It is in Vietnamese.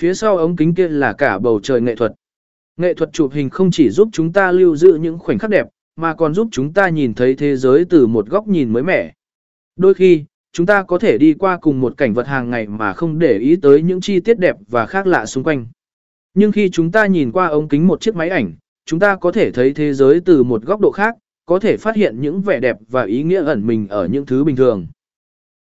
Phía sau ống kính kia là cả bầu trời nghệ thuật. Nghệ thuật chụp hình không chỉ giúp chúng ta lưu giữ những khoảnh khắc đẹp, mà còn giúp chúng ta nhìn thấy thế giới từ một góc nhìn mới mẻ. Đôi khi, chúng ta có thể đi qua cùng một cảnh vật hàng ngày mà không để ý tới những chi tiết đẹp và khác lạ xung quanh. Nhưng khi chúng ta nhìn qua ống kính một chiếc máy ảnh, chúng ta có thể thấy thế giới từ một góc độ khác, có thể phát hiện những vẻ đẹp và ý nghĩa ẩn mình ở những thứ bình thường.